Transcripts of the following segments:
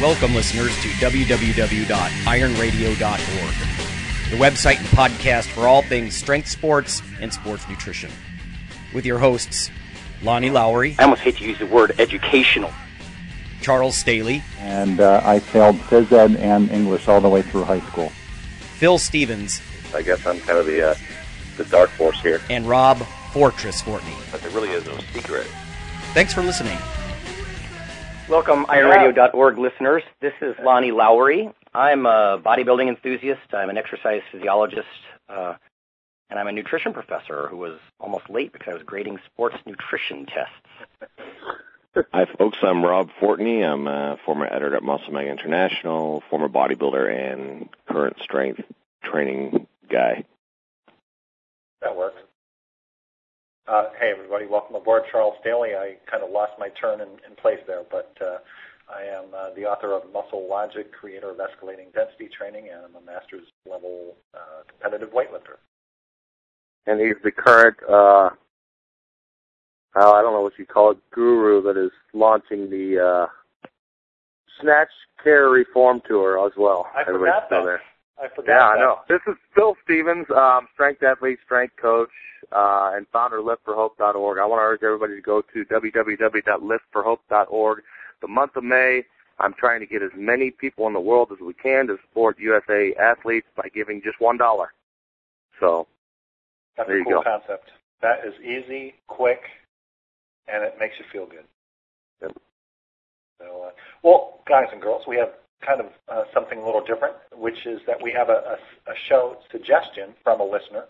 Welcome, listeners, to www.ironradio.org, the website and podcast for all things strength sports and sports nutrition. With your hosts, Lonnie Lowery. I almost hate to use the word educational. Charles Staley. And uh, I failed phys ed and English all the way through high school. Phil Stevens. I guess I'm kind of the, uh, the dark force here. And Rob Fortress Fortney. But there really is no secret. Thanks for listening. Welcome, ironradio.org listeners. This is Lonnie Lowery. I'm a bodybuilding enthusiast. I'm an exercise physiologist, uh, and I'm a nutrition professor who was almost late because I was grading sports nutrition tests. Hi, folks. I'm Rob Fortney. I'm a former editor at Muscle Mag International, former bodybuilder, and current strength training guy. That works. Uh, hey, everybody. Welcome aboard. Charles Staley. I kind of lost my turn in, in place there, but uh, I am uh, the author of Muscle Logic, creator of Escalating Density Training, and I'm a master's level uh, competitive weightlifter. And he's the current, uh, oh, I don't know what you call it, guru that is launching the uh, Snatch Care Reform Tour as well. I forgot that. There. I forgot. Yeah, that. I know. This is Phil Stevens, um, strength athlete, strength coach, uh, and founder of liftforhope.org. I want to urge everybody to go to www.liftforhope.org. The month of May, I'm trying to get as many people in the world as we can to support USA athletes by giving just one dollar. So that's there a you cool go. concept. That is easy, quick, and it makes you feel good. Yep. So, uh, well, guys and girls, we have kind of uh, something a little different, which is that we have a, a, a show suggestion from a listener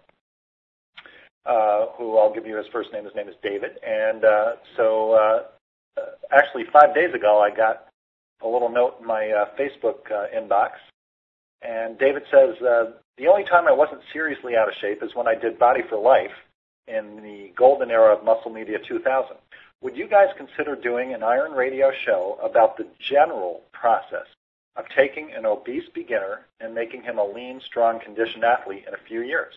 uh, who I'll give you his first name. His name is David. And uh, so uh, actually five days ago, I got a little note in my uh, Facebook uh, inbox. And David says, uh, the only time I wasn't seriously out of shape is when I did Body for Life in the golden era of Muscle Media 2000. Would you guys consider doing an Iron Radio show about the general process of taking an obese beginner and making him a lean, strong, conditioned athlete in a few years?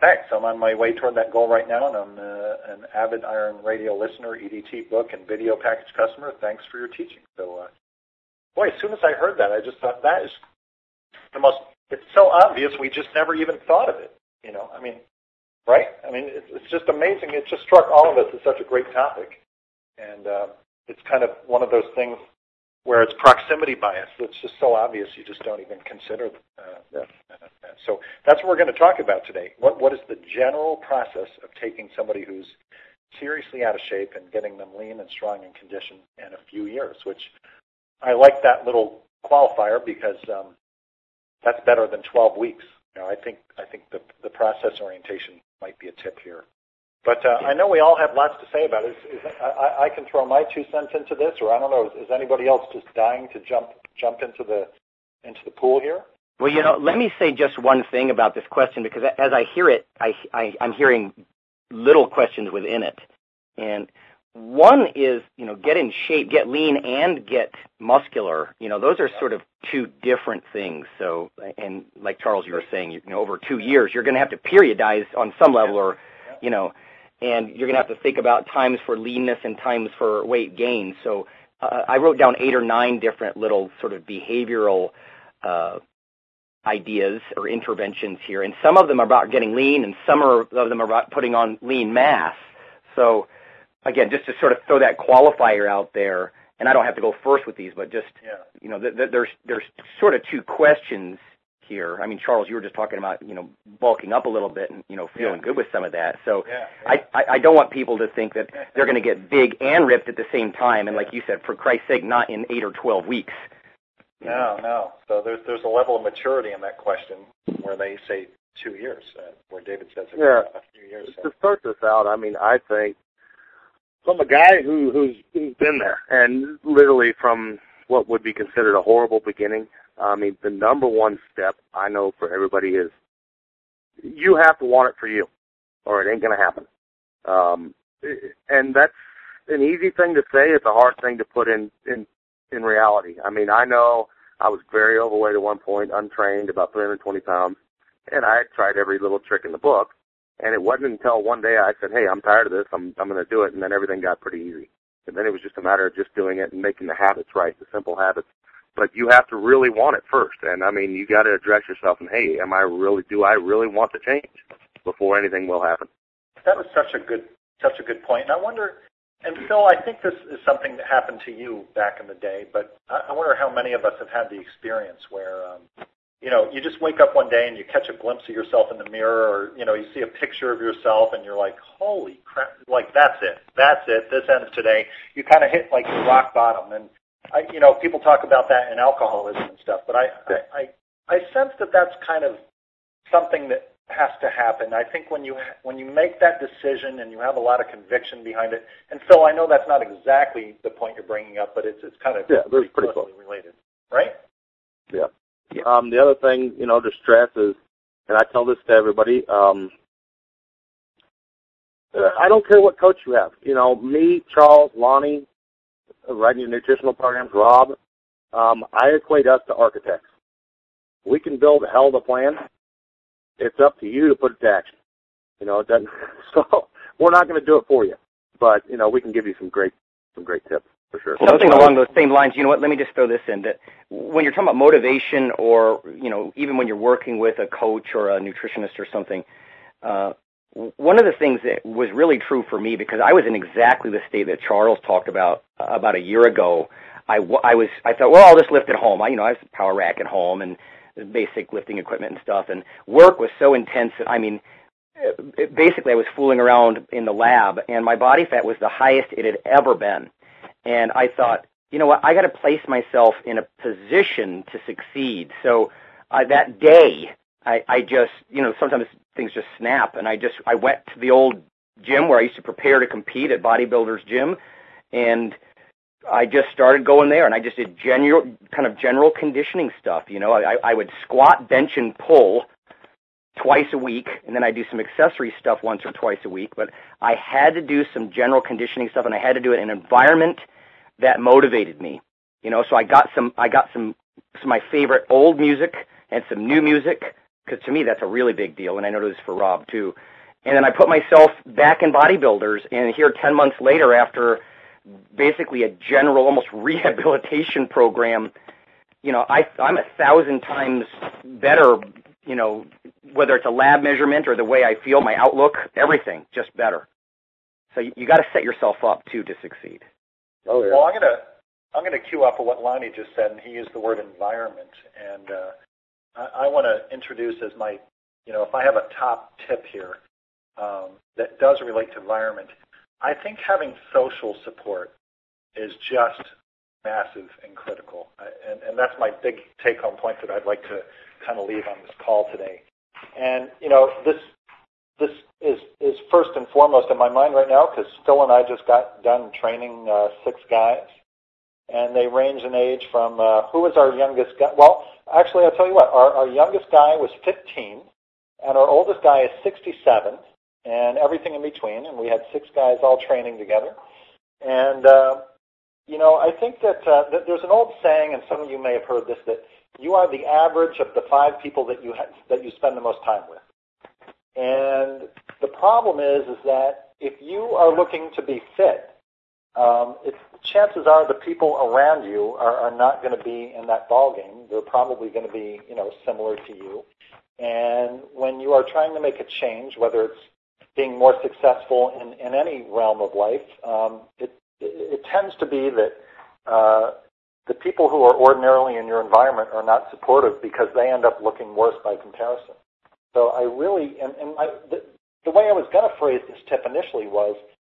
Thanks. I'm on my way toward that goal right now, and I'm uh, an avid Iron Radio listener, EDT book, and video package customer. Thanks for your teaching. So, uh, boy, as soon as I heard that, I just thought that is the most. It's so obvious. We just never even thought of it. You know, I mean, right? I mean, it's, it's just amazing. It just struck all of us as such a great topic, and uh, it's kind of one of those things where it's proximity bias. It's just so obvious you just don't even consider. Uh, yeah. So that's what we're going to talk about today. What what is the general process of taking somebody who's seriously out of shape and getting them lean and strong and conditioned in a few years? Which I like that little qualifier because um, that's better than 12 weeks. You know, I think I think the the process orientation might be a tip here. But uh, I know we all have lots to say about it. Is, is, I, I can throw my two cents into this, or I don't know. Is, is anybody else just dying to jump jump into the into the pool here? Well, you know, let me say just one thing about this question because as I hear it, I, I I'm hearing little questions within it, and one is you know get in shape, get lean, and get muscular. You know, those are sort of two different things. So, and like Charles, you were saying, you know, over two years, you're going to have to periodize on some level, or you know, and you're going to have to think about times for leanness and times for weight gain. So uh, I wrote down eight or nine different little sort of behavioral uh, ideas or interventions here, and some of them are about getting lean, and some are, of them are about putting on lean mass. So again, just to sort of throw that qualifier out there, and I don't have to go first with these, but just yeah. you know, th- th- there's there's sort of two questions here. I mean, Charles, you were just talking about you know bulking up a little bit and you know feeling yeah. good with some of that. So yeah, yeah. I, I I don't want people to think that they're going to get big and ripped at the same time. And like you said, for Christ's sake, not in eight or twelve weeks. No, no. So there's there's a level of maturity in that question where they say two years, uh, where David says yeah. a few years. So. To start this out, I mean, I think from a guy who who's, who's been there and literally from what would be considered a horrible beginning. I mean, the number one step I know for everybody is you have to want it for you, or it ain't to happen. Um, and that's an easy thing to say. It's a hard thing to put in in in reality. I mean, I know I was very overweight at one point, untrained, about 320 pounds, and I had tried every little trick in the book. And it wasn't until one day I said, "Hey, I'm tired of this. I'm I'm to do it," and then everything got pretty easy. And then it was just a matter of just doing it and making the habits right, the simple habits. But you have to really want it first. And I mean, you got to address yourself and, hey, am I really, do I really want to change before anything will happen? That was such a good, such a good point. And I wonder, and Phil, I think this is something that happened to you back in the day, but I wonder how many of us have had the experience where, um, you know, you just wake up one day and you catch a glimpse of yourself in the mirror, or you know, you see a picture of yourself and you're like, "Holy crap!" Like that's it, that's it. This ends today. You kind of hit like rock bottom, and I, you know, people talk about that in alcoholism and stuff, but I, I, I, I sense that that's kind of something that has to happen. I think when you when you make that decision and you have a lot of conviction behind it, and Phil, I know that's not exactly the point you're bringing up, but it's it's kind of yeah, pretty, pretty closely related, right? Yeah. yeah. Um, the other thing, you know, the stress is, and I tell this to everybody. Um, I don't care what coach you have. You know, me, Charles, Lonnie, writing your nutritional programs, Rob. Um, I equate us to architects. We can build a hell of a plan, it's up to you to put it to action. You know, it doesn't. So we're not going to do it for you, but you know, we can give you some great some great tips for sure. Something along those same lines. You know what? Let me just throw this in. That when you're talking about motivation, or you know, even when you're working with a coach or a nutritionist or something, uh, one of the things that was really true for me because I was in exactly the state that Charles talked about uh, about a year ago. I, I was I thought, well, I'll just lift at home. I you know I have a power rack at home and basic lifting equipment and stuff. And work was so intense. That I mean, basically, I was fooling around in the lab, and my body fat was the highest it had ever been. And I thought, you know what? I got to place myself in a position to succeed. So uh, that day, I, I just, you know, sometimes things just snap, and I just, I went to the old gym where I used to prepare to compete at Bodybuilders Gym, and I just started going there, and I just did general kind of general conditioning stuff. You know, I, I would squat, bench, and pull twice a week, and then I do some accessory stuff once or twice a week. But I had to do some general conditioning stuff, and I had to do it in an environment that motivated me. You know, so I got some I got some some of my favorite old music and some new music because to me that's a really big deal, and I know this for Rob too. And then I put myself back in bodybuilders, and here ten months later, after basically a general, almost rehabilitation program. You know, I, I'm a thousand times better. You know, whether it's a lab measurement or the way I feel, my outlook, everything just better. So you, you got to set yourself up too to succeed. Oh yeah. Well, I'm gonna I'm gonna cue up what Lonnie just said, and he used the word environment, and uh, I, I want to introduce as my you know if I have a top tip here um, that does relate to environment, I think having social support is just massive and critical. And, and that's my big take-home point that I'd like to kind of leave on this call today. And, you know, this this is, is first and foremost in my mind right now because Phil and I just got done training uh, six guys. And they range in age from, uh, who was our youngest guy? Well, actually, I'll tell you what, our, our youngest guy was 15, and our oldest guy is 67, and everything in between. And we had six guys all training together. And, uh, you know, I think that, uh, that there's an old saying, and some of you may have heard this, that you are the average of the five people that you, ha- that you spend the most time with. And the problem is, is that if you are looking to be fit, um, it's, chances are the people around you are, are not going to be in that ball game. They're probably going to be, you know, similar to you. And when you are trying to make a change, whether it's being more successful in, in any realm of life, um, it, it, it tends to be that uh, the people who are ordinarily in your environment are not supportive because they end up looking worse by comparison. So I really, and, and I, the, the way I was going to phrase this tip initially was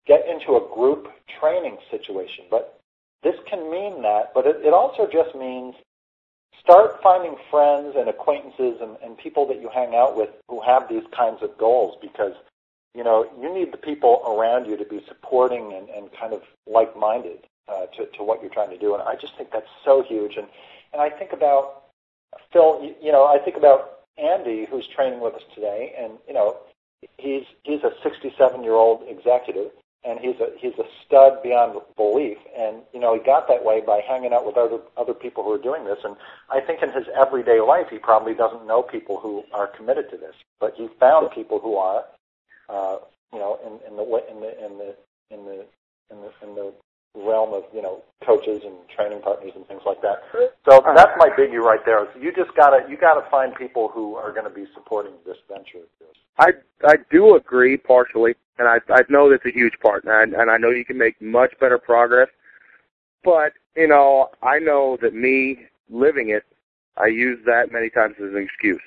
get into a group training situation. But this can mean that, but it, it also just means start finding friends and acquaintances and, and people that you hang out with who have these kinds of goals because you know, you need the people around you to be supporting and, and kind of like-minded uh, to, to what you're trying to do. And I just think that's so huge. And, and I think about Phil, you, you know, I think about Andy, who's training with us today, and, you know, he's, he's a 67-year-old executive, and he's a, he's a stud beyond belief. And, you know, he got that way by hanging out with other, other people who are doing this. And I think in his everyday life, he probably doesn't know people who are committed to this, but he found people who are, uh, you know, in, in the in the in the in the in the in the realm of you know coaches and training partners and things like that. So that's my biggie right there. You just gotta you gotta find people who are going to be supporting this venture. I I do agree partially, and I I know that's a huge part, and I, and I know you can make much better progress. But you know, I know that me living it, I use that many times as an excuse.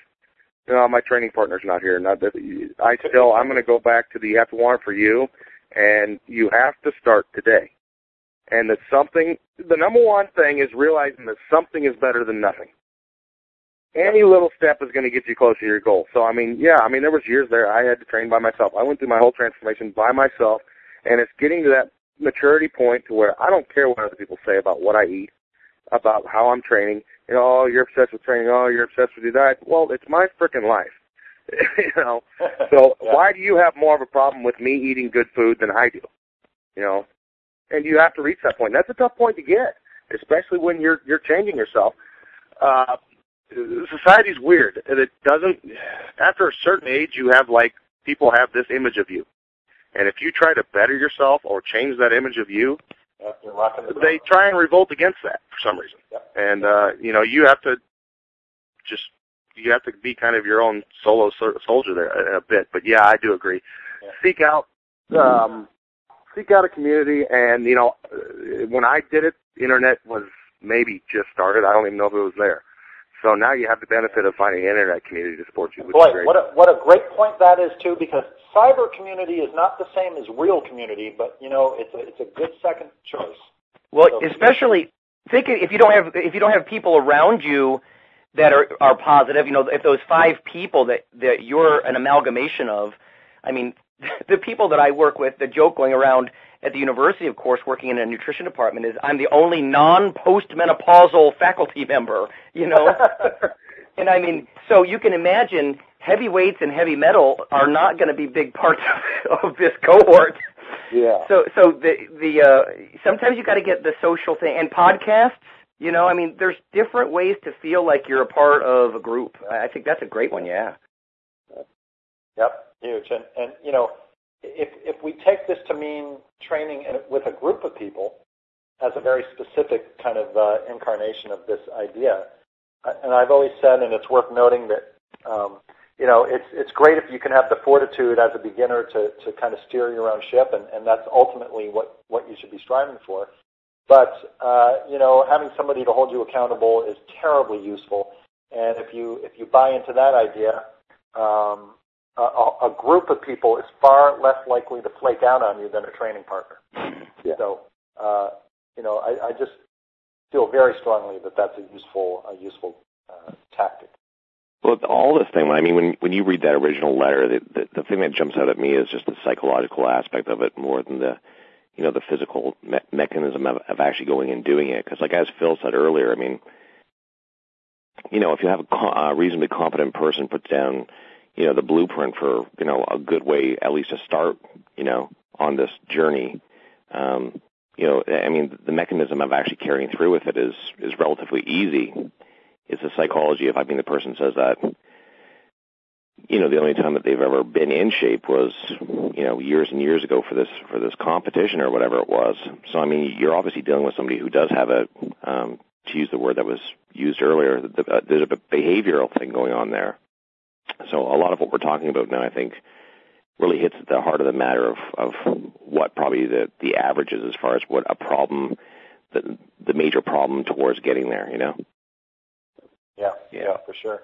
You know, my training partner's not here. Not that I still I'm going to go back to the you have to want it for you, and you have to start today. And that something, the number one thing is realizing that something is better than nothing any little step is going to get you closer to your goal. So I mean, yeah, I mean there was years there I had to train by myself. I went through my whole transformation by myself, and it's getting to that maturity point to where I don't care what other people say about what I eat, about how I'm training. You know, oh, you're obsessed with training. Oh, you're obsessed with do that. Well, it's my freaking life. you know, so why do you have more of a problem with me eating good food than I do? You know, and you have to reach that point. That's a tough point to get, especially when you're you're changing yourself. Uh, society's weird, and it doesn't. After a certain age, you have like people have this image of you, and if you try to better yourself or change that image of you, they try and revolt against that for some reason. And uh, you know, you have to just you have to be kind of your own solo soldier there a, a bit. But yeah, I do agree. Yeah. Seek out um, seek out a community, and you know, uh, when I did it, the internet was maybe just started. I don't even know if it was there. So now you have the benefit of finding an internet community to support you. Which Boy, is great. what a, what a great point that is too, because cyber community is not the same as real community, but you know it's a, it's a good second choice. Well, so, especially think if you don't have if you don't have people around you that are are positive, you know, if those five people that that you're an amalgamation of, I mean, the people that I work with, the joke going around at the university, of course, working in a nutrition department, is I'm the only non-postmenopausal faculty member. You know, and I mean, so you can imagine heavy weights and heavy metal are not going to be big parts of, of this cohort. Yeah. So, so the the uh, sometimes you got to get the social thing and podcasts. You know, I mean, there's different ways to feel like you're a part of a group. I think that's a great one. Yeah. Yep, huge. And and you know, if if we take this to mean training with a group of people as a very specific kind of uh, incarnation of this idea, and I've always said, and it's worth noting that um, you know it's it's great if you can have the fortitude as a beginner to to kind of steer your own ship, and, and that's ultimately what what you should be striving for. But uh, you know, having somebody to hold you accountable is terribly useful, and if you if you buy into that idea, um, a, a group of people is far less likely to flake out on you than a training partner. Yeah. So, uh, you know, I, I just feel very strongly that that's a useful, a useful uh, tactic. Well, all this thing. I mean, when when you read that original letter, the, the the thing that jumps out at me is just the psychological aspect of it more than the, you know, the physical me- mechanism of, of actually going and doing it. Because, like as Phil said earlier, I mean, you know, if you have a, co- a reasonably competent person puts down you know, the blueprint for, you know, a good way at least to start, you know, on this journey. Um, you know, I mean, the mechanism of actually carrying through with it is, is relatively easy. It's the psychology of, I mean, the person says that, you know, the only time that they've ever been in shape was, you know, years and years ago for this, for this competition or whatever it was. So, I mean, you're obviously dealing with somebody who does have a, um, to use the word that was used earlier, the, uh, there's a behavioral thing going on there. So a lot of what we're talking about now, I think, really hits at the heart of the matter of, of what probably the, the average is as far as what a problem, the, the major problem towards getting there, you know? Yeah, yeah, for sure.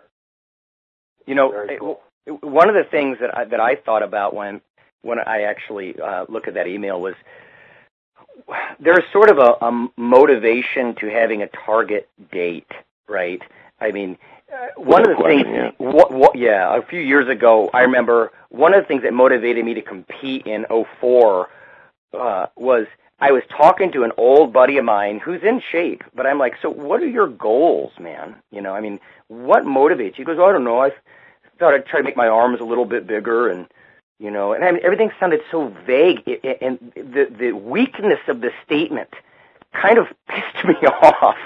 You know, cool. one of the things that I, that I thought about when, when I actually uh, look at that email was there's sort of a, a motivation to having a target date, right? I mean, one of the things, yeah. What, what, yeah, a few years ago, I remember one of the things that motivated me to compete in 04 uh, was I was talking to an old buddy of mine who's in shape, but I'm like, so what are your goals, man? You know, I mean, what motivates you? He goes, oh, I don't know. I thought I'd try to make my arms a little bit bigger and, you know, and I mean, everything sounded so vague and the, the weakness of the statement kind of pissed me off.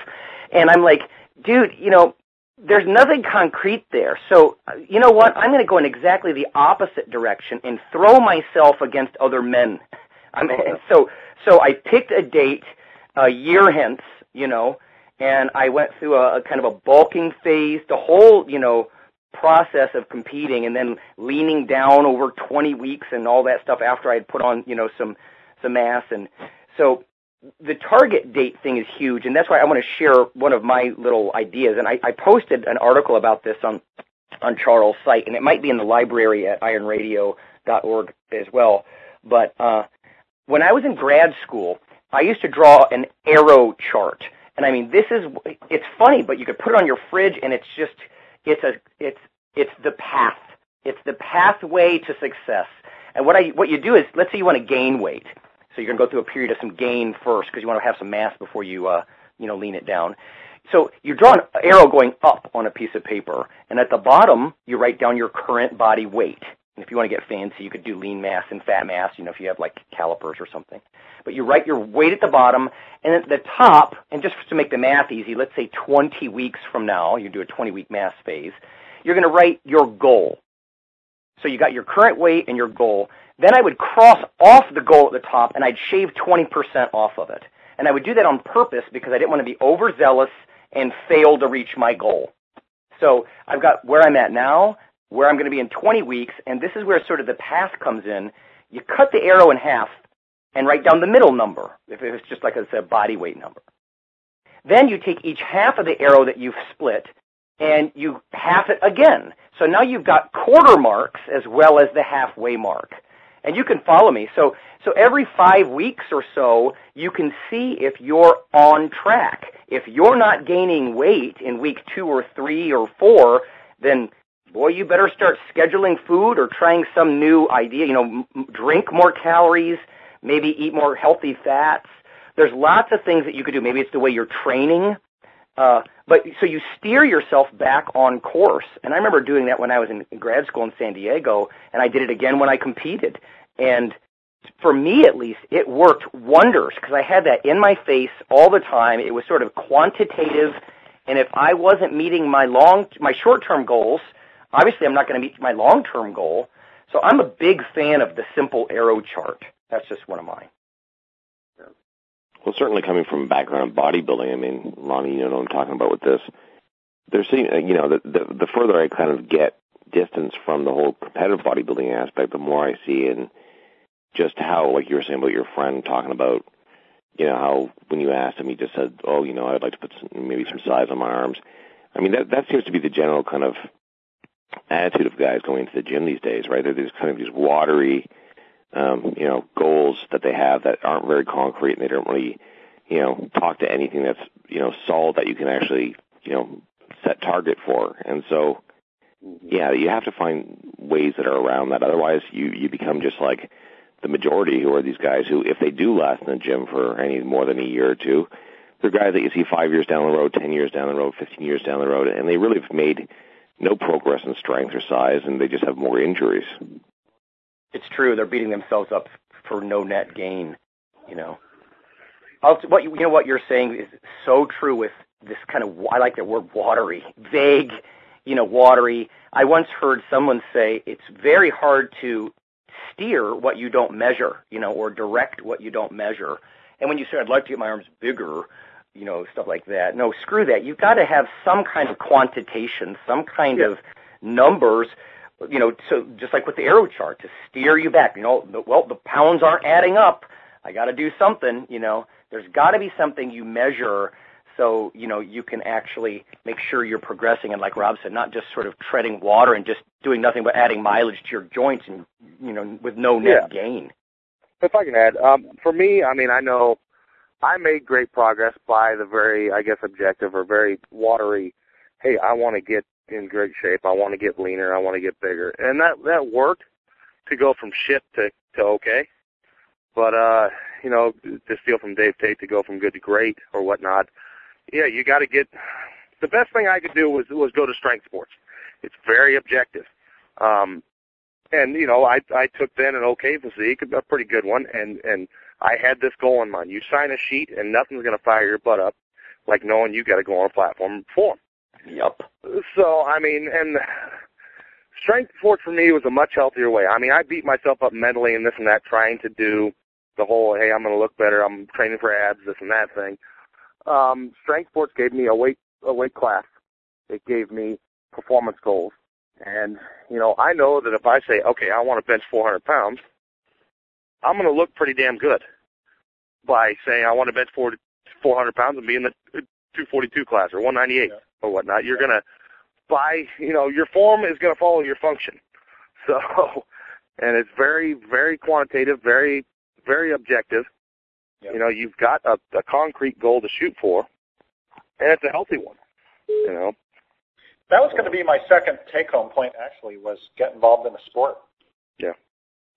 And I'm like, dude, you know, there's nothing concrete there. So, you know what? I'm going to go in exactly the opposite direction and throw myself against other men. I mean, so so I picked a date a year hence, you know, and I went through a, a kind of a bulking phase, the whole, you know, process of competing, and then leaning down over 20 weeks and all that stuff after I had put on, you know, some some mass, and so the target date thing is huge, and that's why I want to share one of my little ideas. And I, I posted an article about this on on Charles' site, and it might be in the library at ironradio.org as well. But uh, when I was in grad school, I used to draw an arrow chart. And I mean, this is, it's funny, but you could put it on your fridge and it's just, it's a, it's, it's the path. It's the pathway to success. And what I, what you do is, let's say you want to gain weight. So you're going to go through a period of some gain first because you want to have some mass before you, uh, you know, lean it down. So you draw an arrow going up on a piece of paper, and at the bottom you write down your current body weight. And if you want to get fancy, you could do lean mass and fat mass, you know, if you have like calipers or something. But you write your weight at the bottom, and at the top, and just to make the math easy, let's say 20 weeks from now, you do a 20 week mass phase, you're going to write your goal. So you got your current weight and your goal. Then I would cross off the goal at the top, and I'd shave 20% off of it. And I would do that on purpose because I didn't want to be overzealous and fail to reach my goal. So I've got where I'm at now, where I'm going to be in 20 weeks, and this is where sort of the path comes in. You cut the arrow in half and write down the middle number, if it's just like a body weight number. Then you take each half of the arrow that you've split and you half it again. So now you've got quarter marks as well as the halfway mark. And you can follow me. So, so every five weeks or so, you can see if you're on track. If you're not gaining weight in week two or three or four, then boy, you better start scheduling food or trying some new idea. You know, m- drink more calories, maybe eat more healthy fats. There's lots of things that you could do. Maybe it's the way you're training. Uh, but so you steer yourself back on course. And I remember doing that when I was in grad school in San Diego, and I did it again when I competed. And for me at least, it worked wonders because I had that in my face all the time. It was sort of quantitative, and if I wasn't meeting my long, my short-term goals, obviously I'm not going to meet my long-term goal. So I'm a big fan of the simple arrow chart. That's just one of mine. Well, certainly coming from a background in bodybuilding, I mean, Lonnie, you know what I'm talking about with this. There's, uh, you know, the, the the further I kind of get distance from the whole competitive bodybuilding aspect, the more I see in just how, like you were saying about your friend talking about, you know, how when you asked him, he just said, "Oh, you know, I'd like to put some, maybe some size on my arms." I mean, that that seems to be the general kind of attitude of guys going into the gym these days, right? They're just kind of these watery, um, you know, goals that they have that aren't very concrete, and they don't really, you know, talk to anything that's you know solid that you can actually, you know, set target for. And so, yeah, you have to find ways that are around that. Otherwise, you you become just like the majority, who are these guys who, if they do last in the gym for any more than a year or two, they're guys that you see five years down the road, ten years down the road, fifteen years down the road, and they really have made no progress in strength or size, and they just have more injuries. It's true. They're beating themselves up for no net gain. You know, what you know what you're saying is so true with this kind of. I like the word watery, vague. You know, watery. I once heard someone say it's very hard to steer what you don't measure. You know, or direct what you don't measure. And when you say I'd like to get my arms bigger, you know, stuff like that. No, screw that. You've got to have some kind of quantitation, some kind yeah. of numbers, you know, so just like with the arrow chart to steer you back. You know, the, well, the pounds aren't adding up. I got to do something. You know, there's got to be something you measure so you know you can actually make sure you're progressing and like rob said not just sort of treading water and just doing nothing but adding mileage to your joints and you know with no net yeah. gain if i can add um for me i mean i know I made great progress by the very, I guess, objective or very watery. Hey, I want to get in great shape. I want to get leaner. I want to get bigger, and that that worked to go from shit to to okay. But uh, you know, to steal from Dave Tate to go from good to great or whatnot. Yeah, you got to get. The best thing I could do was was go to strength sports. It's very objective. Um, and you know, I I took then an okay physique, a pretty good one, and and I had this goal in mind. You sign a sheet and nothing's going to fire your butt up like knowing you got to go on a platform and perform. Yep. So, I mean, and strength sports for me was a much healthier way. I mean, I beat myself up mentally and this and that trying to do the whole hey, I'm going to look better. I'm training for abs, this and that thing. Um, strength sports gave me a weight a weight class. It gave me performance goals, and you know I know that if I say okay, I want to bench 400 pounds, I'm going to look pretty damn good by saying I want to bench 400 pounds and be in the 242 class or 198 yeah. Or whatnot. You're going to by you know your form is going to follow your function. So, and it's very very quantitative, very very objective. Yep. You know, you've got a, a concrete goal to shoot for, and it's a healthy one. You know, that was going to be my second take-home point. Actually, was get involved in a sport. Yeah.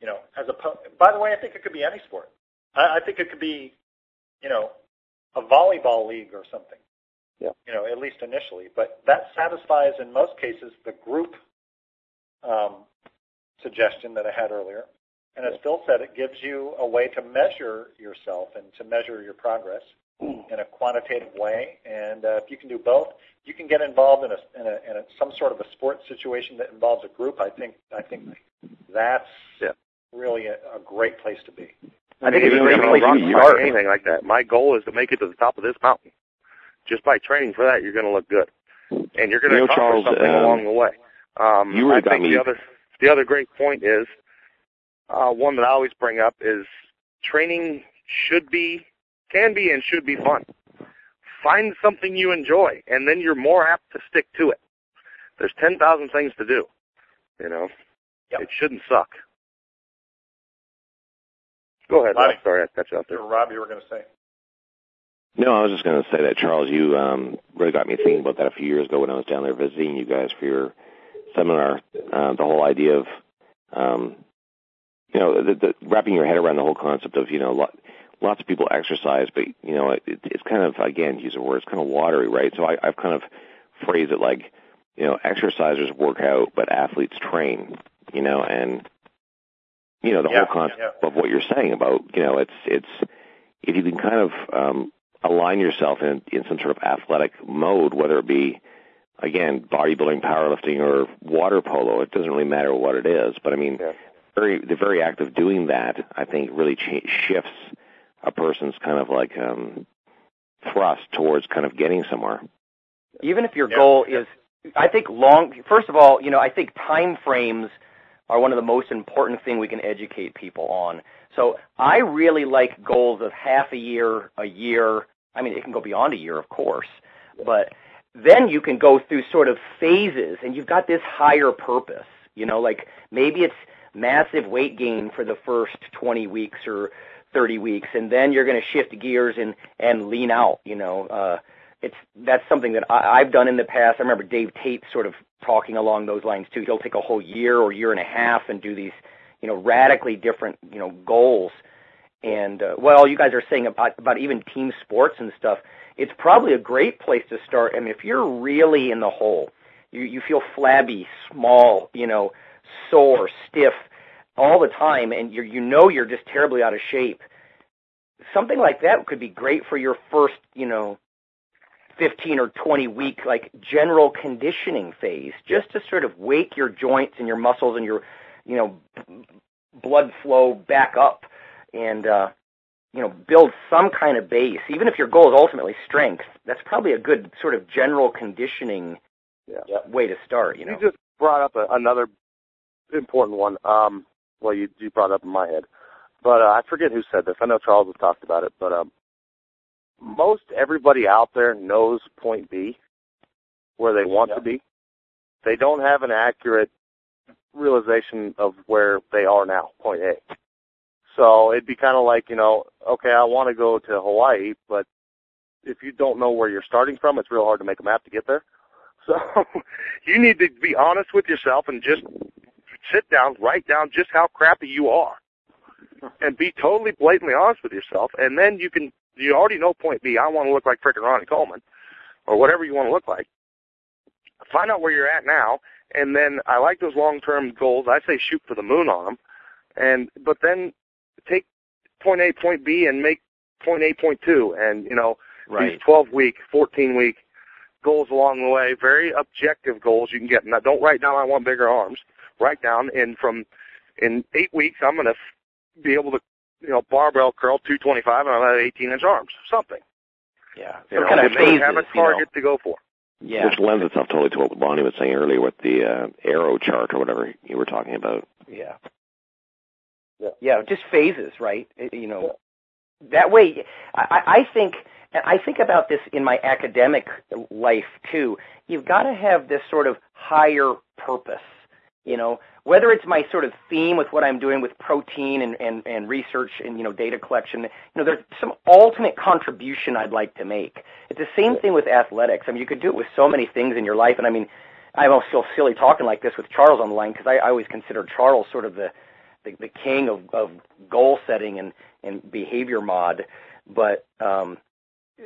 You know, as a by the way, I think it could be any sport. I, I think it could be, you know, a volleyball league or something. Yeah. You know, at least initially, but that satisfies in most cases the group um, suggestion that I had earlier. And as Phil said, it gives you a way to measure yourself and to measure your progress mm. in a quantitative way. And uh, if you can do both, you can get involved in a, in a in a some sort of a sports situation that involves a group. I think I think that's yeah. really a, a great place to be. I, I think it's a great place to start. Anything like that. My goal is to make it to the top of this mountain just by training for that, you're going to look good, and you're going to you know, accomplish Charles, something um, along the way. Um, you really I think me. the other the other great point is uh, one that I always bring up is training should be, can be, and should be fun. Find something you enjoy, and then you're more apt to stick to it. There's ten thousand things to do. You know, yep. it shouldn't suck. Go ahead, Rob. Sorry, I cut you out there. Rob, you were going to say. No, I was just going to say that, Charles, you um, really got me thinking about that a few years ago when I was down there visiting you guys for your seminar. Uh, the whole idea of, um, you know, the, the, wrapping your head around the whole concept of, you know, lot, lots of people exercise, but, you know, it, it's kind of, again, use a word, it's kind of watery, right? So I, I've kind of phrased it like, you know, exercisers work out, but athletes train, you know, and, you know, the yeah, whole concept yeah. of what you're saying about, you know, it's, it's, if you can kind of, um, align yourself in, in some sort of athletic mode, whether it be, again, bodybuilding, powerlifting, or water polo. It doesn't really matter what it is. But I mean, yeah. very the very act of doing that, I think, really cha- shifts a person's kind of like um, thrust towards kind of getting somewhere. Even if your Yeah. goal is, I think long. First of all, you know, I think time frames are one of the most important thing we can educate people on. So I really like goals of half a year, a year. I mean, it can go beyond a year, of course, but then you can go through sort of phases, and you've got this higher purpose. You know, like maybe it's massive weight gain for the first 20 weeks or 30 weeks, and then you're going to shift gears and and lean out. You know, uh, it's that's something that I, I've done in the past. I remember Dave Tate sort of talking along those lines too. He'll take a whole year or year and a half and do these, you know, radically different, you know, goals. And uh, well, you guys are saying about about even team sports and stuff. It's probably a great place to start. I mean, if you're really in the hole, you you feel flabby, small, you know, sore, stiff all the time, and you you know you're just terribly out of shape. Something like that could be great for your first, you know, 15 or 20 week like general conditioning phase just to sort of wake your joints and your muscles and your you know blood flow back up and uh you know build some kind of base even if your goal is ultimately strength that's probably a good sort of general conditioning Yeah. way to start you know You just brought up a, another important one. Um, well, you you brought it up in my head, but uh, I forget who said this. I know Charles has talked about it, but um, most everybody out there knows point B, where they want Yeah. to be. They don't have an accurate realization of where they are now, point A. So it'd be kind of like, you know, okay, I want to go to Hawaii, but if you don't know where you're starting from, it's real hard to make a map to get there. So you need to be honest with yourself and just sit down, write down just how crappy you are, and be totally blatantly honest with yourself. And then you can, you already know point B. I want to look like frickin' Ronnie Coleman, or whatever you want to look like. Find out where you're at now, and then I like those long-term goals. I say shoot for the moon on them, and but then take point A, point B, and make point A, point two, and you know right these 12 week, 14 week goals along the way, very objective goals you can get. Now, don't write down I want bigger arms. Write down in from in eight weeks I'm going to be able to you know, barbell curl 225 and I'll have 18 inch arms, something. Yeah. You So know, kind of just have phases, a you know. target to go for. Yeah. Which lends itself totally to what Lonnie was saying earlier with the uh, arrow chart or whatever you were talking about. Yeah. Yeah. Yeah, just phases, right? Eh, you know, that way, I, I I think, and I think about this in my academic life too. You've got to have this sort of higher purpose. You know, whether it's my sort of theme with what I'm doing with protein and, and, and research and, you know, data collection, you know, there's some ultimate contribution I'd like to make. It's the same thing with athletics. I mean, you could do it with so many things in your life. And I mean, I almost feel silly talking like this with Charles on the line because I, I always consider Charles sort of the, the, the king of, of goal setting and, and behavior mod. But, um,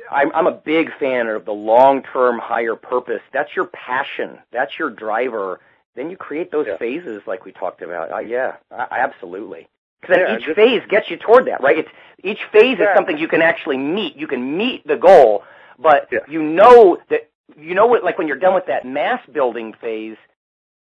I'm, I'm a big fan of the long-term higher purpose. That's your passion. That's your driver. Then you create those Yeah. phases like we talked about. Uh, yeah, I, absolutely. Because Yeah, each just- phase gets you toward that, right? It's each phase is something you can actually meet. You can meet the goal, but Yeah. you know that you know what. Like when you're done with that mass building phase,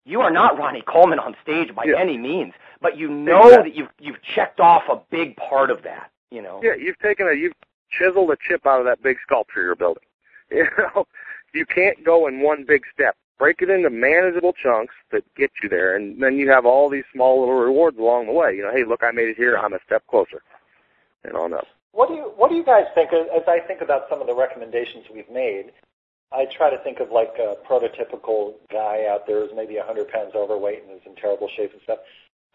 you are not Ronnie Coleman on stage by Yeah. any means, but you know Exactly. that you've you've checked off a big part of that. You know. Yeah, you've taken a, you've chiseled a chip out of that big sculpture you're building. You know, you can't go in one big step. Break it into manageable chunks that get you there, and then you have all these small little rewards along the way. You know, hey, look, I made it here. I'm a step closer, and on up. What do you What do you guys think? As I think about some of the recommendations we've made, I try to think of like a prototypical guy out there who's maybe 100 pounds overweight and is in terrible shape and stuff.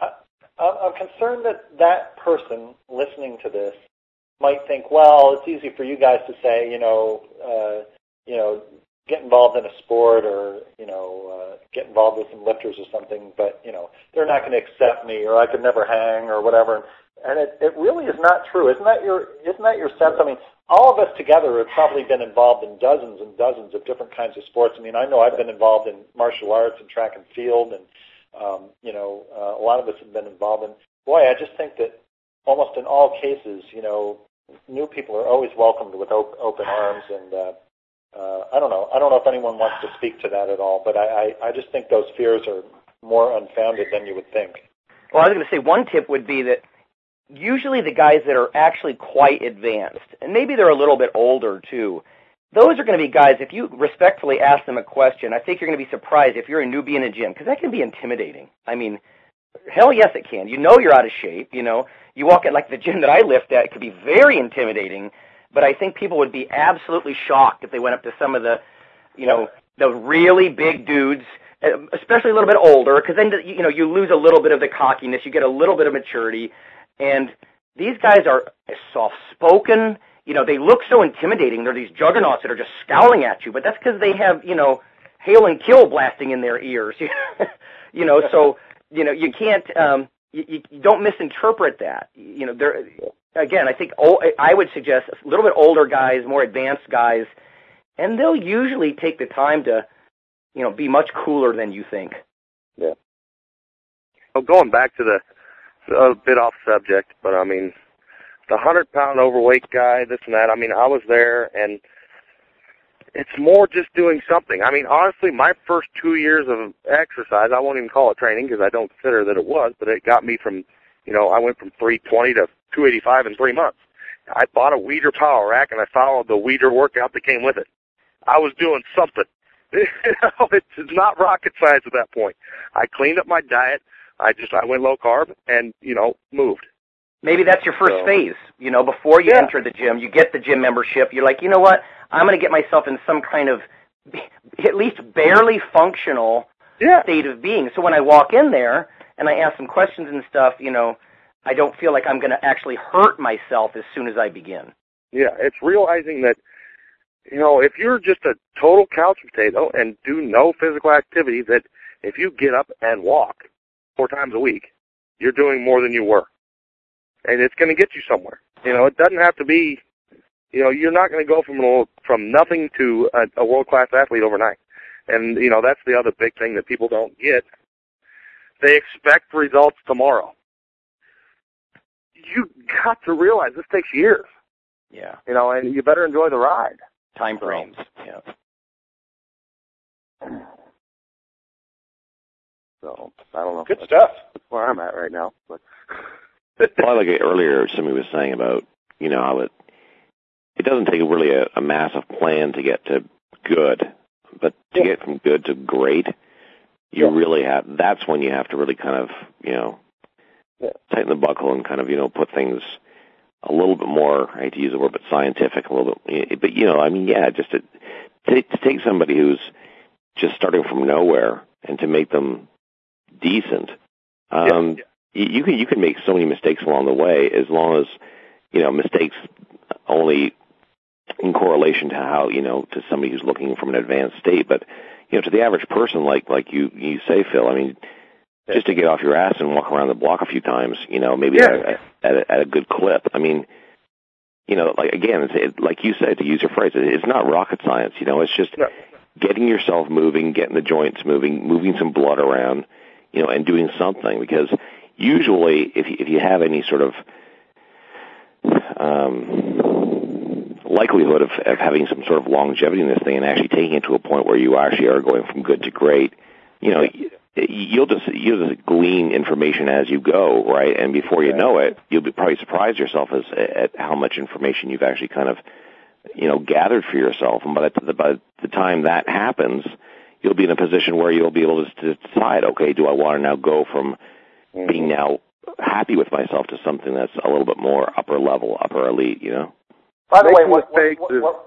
I, I'm concerned that that person listening to this might think, well, it's easy for you guys to say, you know, uh, you know, get involved in a sport or you know, uh, get involved with some lifters or something, but you know, they're not going to accept me, or I could never hang, or whatever. And it, it really is not true. Isn't that your Isn't that your sense? I mean, all of us together have probably been involved in dozens and dozens of different kinds of sports. I mean, I know I've been involved in martial arts and track and field, and um, you know, uh, a lot of us have been involved in. Boy, I just think that almost in all cases, you know, new people are always welcomed with op- open arms, and uh, uh, I don't know. I don't know if anyone wants to speak to that at all, but I, I, I just think those fears are more unfounded than you would think. Well, I was going to say one tip would be that usually the guys that are actually quite advanced, and maybe they're a little bit older too, those are going to be guys, if you respectfully ask them a question, I think you're going to be surprised if you're a newbie in a gym, because that can be intimidating. I mean, hell yes it can. You know you're out of shape, you know. You walk at like the gym that I lift at, it could be very intimidating, but I think people would be absolutely shocked if they went up to some of the, you know, the really big dudes, uh, especially a little bit older, because then, you know, you lose a little bit of the cockiness, you get a little bit of maturity, and these guys are soft-spoken. You know, they look so intimidating. They're these juggernauts that are just scowling at you, but that's because they have, you know, hail and kill blasting in their ears. you know, so you know you can't, um, you, you don't misinterpret that. You know, there again. I think oh, I would suggest a little bit older guys, more advanced guys, and they'll usually take the time to, you know, be much cooler than you think. Yeah. Well, going back to the a bit off subject, but I mean, the hundred pound overweight guy, this and that. I mean, I was there, and it's more just doing something. I mean, honestly, my first two years of exercise, I won't even call it training because I don't consider that it was, but it got me from, you know, I went from 320 to 285 in three months. I bought a Weider power rack and I followed the Weider workout that came with it. I was doing something. you know, it's not rocket science at that point. I cleaned up my diet. I just I went low carb and you know moved. Maybe that's your first So- phase. You know, before you Yeah. enter the gym, you get the gym membership. You're like, you know what? I'm going to get myself in some kind of at least barely functional Yeah, state of being. So when I walk in there and I ask some questions and stuff, you know, I don't feel like I'm going to actually hurt myself as soon as I begin. yeah. It's realizing that you know if you're just a total couch potato and do no physical activity, that if you get up and walk four times a week, you're doing more than you were, and it's going to get you somewhere. You know, it doesn't have to be. You know, you're not going to go from a- from nothing to a, a world class athlete overnight. And you know that's the other big thing that people don't get. They expect results tomorrow. You got to realize this takes years. Yeah. You know, and you better enjoy the ride. Time frames. Yeah. So I don't know. Good stuff. That's where I'm at right now. But well, like earlier, somebody was saying about you know how it it doesn't take really a, a massive plan to get to good, but to Yeah. get from good to great, you Yeah. really have. That's when you have to really kind of you know Yeah. tighten the buckle and kind of you know put things a little bit more. I hate to use the word, but scientific a little bit. But you know, I mean, yeah, just to to, to take somebody who's just starting from nowhere and to make them decent. Um, Yeah. you you can you can make so many mistakes along the way as long as you know mistakes only in correlation to how you know to somebody who's looking from an advanced state but you know to the average person like like you you say phil i mean Yeah. just to get off your ass and walk around the block a few times you know maybe at, at, a, at a good clip i mean you know like again it's it, like you said to use your phrase it, it's not rocket science you know it's just getting yourself moving getting the joints moving moving some blood around you know and doing something because usually if you, if you have any sort of um, likelihood of, of having some sort of longevity in this thing and actually taking it to a point where you actually are going from good to great, you know, you'll just you'll just glean information as you go, right? And before you know it, you'll be probably surprise yourself as at how much information you've actually kind of you know gathered for yourself. And by the, by the time that happens, you'll be in a position where you'll be able to, to decide, okay, do I want to now go from mm-hmm. being now happy with myself to something that's a little bit more upper level, upper elite, you know? By the way, Making what, what, mistakes what, is- what,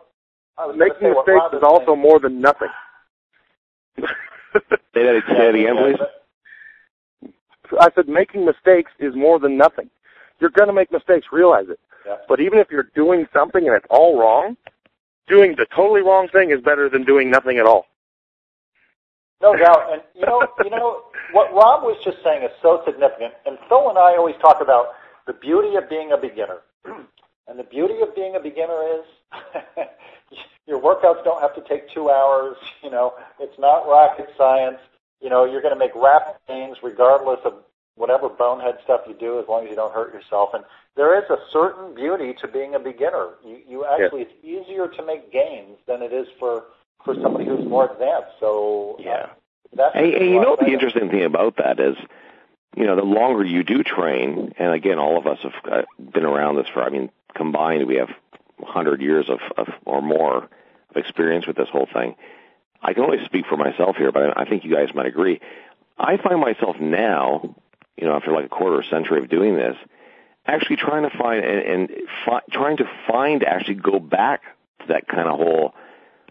I Making say mistakes is also saying- more than nothing. Say that, say that again, please. I said making mistakes is more than nothing. You're going to make mistakes, realize it. Yeah. But even if you're doing something and it's all wrong, doing the totally wrong thing is better than doing nothing at all. No doubt. And you know, you know what Rob was just saying is so significant. And Phil and I always talk about the beauty of being a beginner. and the beauty of being a beginner is your workouts don't have to take two hours. You know, it's not rocket science. You know, you're going to make rapid gains regardless of whatever bonehead stuff you do, as long as you don't hurt yourself. And there is a certain beauty to being a beginner. You, you actually, it's easier to make gains than it is for for somebody who's more advanced. So uh, Yeah. that's And, and you know the interesting thing about that is, you know, the longer you do train, and again, all of us have uh, been around this for, I mean, combined, we have 100 years of, of or more of experience with this whole thing. I can only speak for myself here, but I think you guys might agree. I find myself now, you know, after like a quarter century of doing this, actually trying to find and, and fi- trying to find actually go back to that kind of whole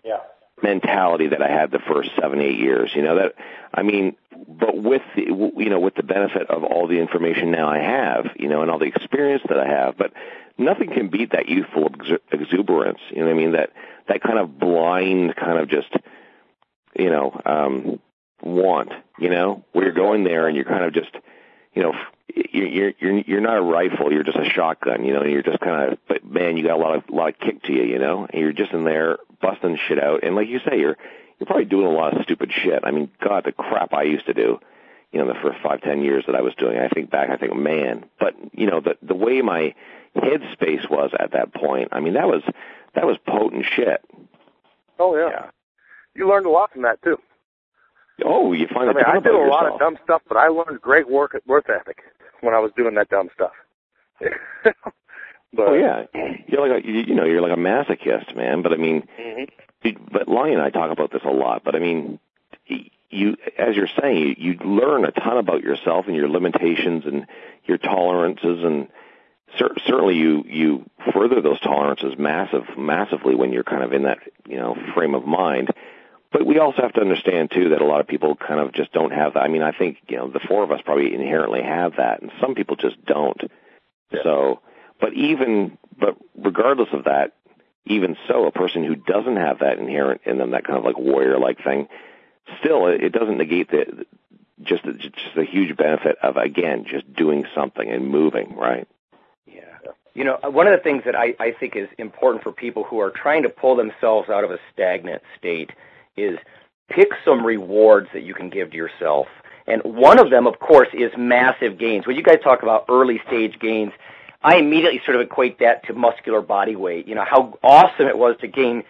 Yeah. Mentality that I had the first seven, eight years. You know that, I mean, but with the, you know, with the benefit of all the information now I have, you know, and all the experience that I have, but nothing can beat that youthful exu- exuberance. You know what I mean? That that kind of blind, kind of just, you know, um, want. You know, where you're going there and you're kind of just, you know. You're you're you're you're not a rifle. You're just a shotgun, you know. And you're just kind of, but man, you got a lot of lot of kick to you, you know. And you're just in there busting shit out. And like you say, you're you're probably doing a lot of stupid shit. I mean, God, the crap I used to do, you know, the first five, ten years that I was doing. I think back, I think, man. But you know, the the way my headspace was at that point, I mean, that was that was potent shit. Oh yeah. You learned a lot from that too. Oh, you find I mean, I did a about lot of dumb stuff, but I learned great work work ethic when I was doing that dumb stuff. but Oh yeah, you're like a you, you know you're like a masochist, man. But I mean, Mhm. you- but Lonnie and I talk about this a lot. But I mean, you as you're saying, you, you learn a ton about yourself and your limitations and your tolerances, and cer- certainly you you further those tolerances massive massively when you're kind of in that you know frame of mind. But we also have to understand too that a lot of people kind of just don't have that. I mean, I think you know the four of us probably inherently have that, and some people just don't. So, but even but regardless of that, even so, a person who doesn't have that inherent in them, that kind of like warrior like thing, still it, it doesn't negate the just the, just the huge benefit of again just doing something and moving, right? Yeah. You know, one of the things that I, I think is important for people who are trying to pull themselves out of a stagnant state is pick some rewards that you can give to yourself. And one of them, of course, is massive gains. When you guys talk about early stage gains, I immediately sort of equate that to muscular body weight. You know, how awesome it was to gain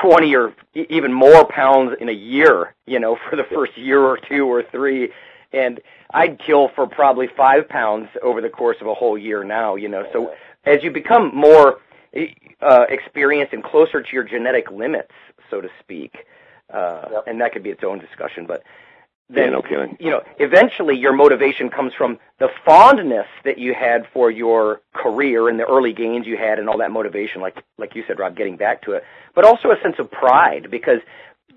20 or even more pounds in a year, you know, for the first year or two or three. and I'd kill for probably five pounds over the course of a whole year now. You know, so as you become more uh, experienced and closer to your genetic limits, so to speak, uh, yep. and that could be its own discussion, but then yeah, no kidding. you know eventually your motivation comes from the fondness that you had for your career and the early gains you had and all that motivation like like you said Rob getting back to it but also a sense of pride because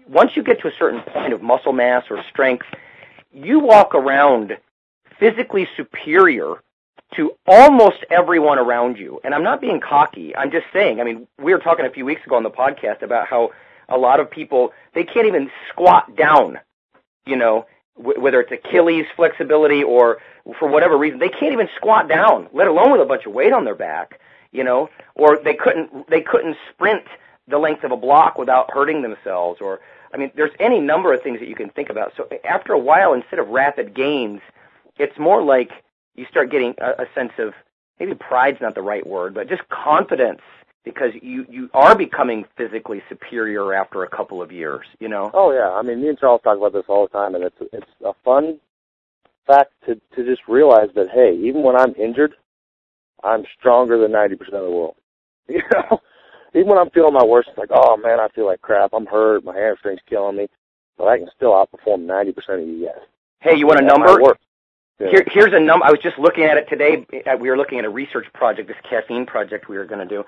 once you get to a certain point of muscle mass or strength you walk around physically superior to almost everyone around you and I'm not being cocky I'm just saying I mean we were talking a few weeks ago on the podcast about how a lot of people they can't even squat down you know, w- whether it's Achilles flexibility or for whatever reason, they can't even squat down, let alone with a bunch of weight on their back, you know, or they couldn't they couldn't sprint the length of a block without hurting themselves or I mean, there's any number of things that you can think about. So after a while, instead of rapid gains, it's more like you start getting a, a sense of maybe pride's not the right word, but just confidence because you you are becoming physically superior after a couple of years, you know. Oh yeah, I mean, me and Charles talk about this all the time, and it's it's a fun fact to to just realize that hey, even when I'm injured, I'm stronger than ninety percent of the world. You know, even when I'm feeling my worst, it's like, oh man, I feel like crap. I'm hurt. My hamstring's killing me, but I can still outperform ninety percent of you guys. Hey, you want a number? Yeah. Here, here's a number. I was just looking at it today. We were looking at a research project, this caffeine project we were going to do.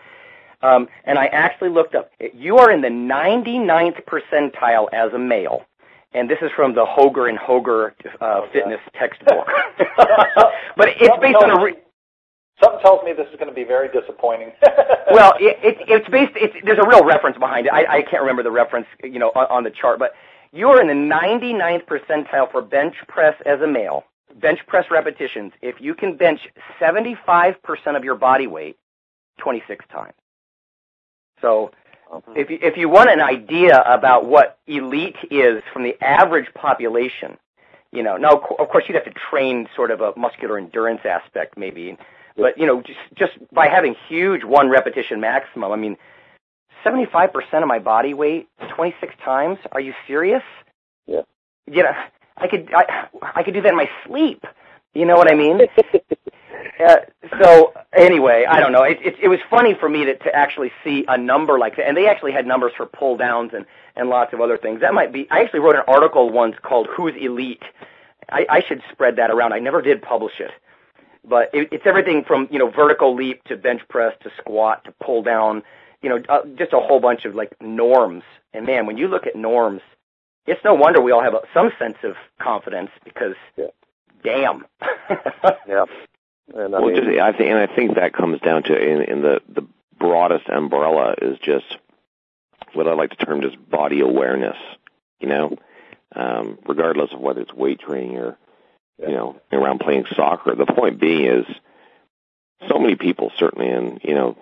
Um, and I actually looked up. You are in the 99th percentile as a male. And this is from the Hoeger and Hoeger uh, okay. fitness textbook. but it's based on a. Re- Something tells me this is going to be very disappointing. well, it, it, it's based. It's, there's a real reference behind it. I, I can't remember the reference, you know, on, on the chart, but you are in the 99th percentile for bench press as a male. Bench press repetitions. If you can bench 75% of your body weight 26 times. So mm-hmm. if you, if you want an idea about what elite is from the average population, you know, now of course you'd have to train sort of a muscular endurance aspect maybe, but you know, just just by having huge one repetition maximum, I mean, 75% of my body weight 26 times. Are you serious? Yeah. You know, I could I I could do that in my sleep. You know what I mean? Uh, so anyway, I don't know. It, it, it was funny for me to, to actually see a number like that, and they actually had numbers for pull downs and and lots of other things. That might be. I actually wrote an article once called "Who's Elite." I, I should spread that around. I never did publish it, but it, it's everything from you know vertical leap to bench press to squat to pull down. You know, uh, just a whole bunch of like norms. And man, when you look at norms, it's no wonder we all have a, some sense of confidence because, yeah. damn. yeah. And I well, mean, just, I think, and I think that comes down to in, in the the broadest umbrella is just what I like to term just body awareness. You know, um, regardless of whether it's weight training or you know around playing soccer. The point being is, so many people, certainly in you know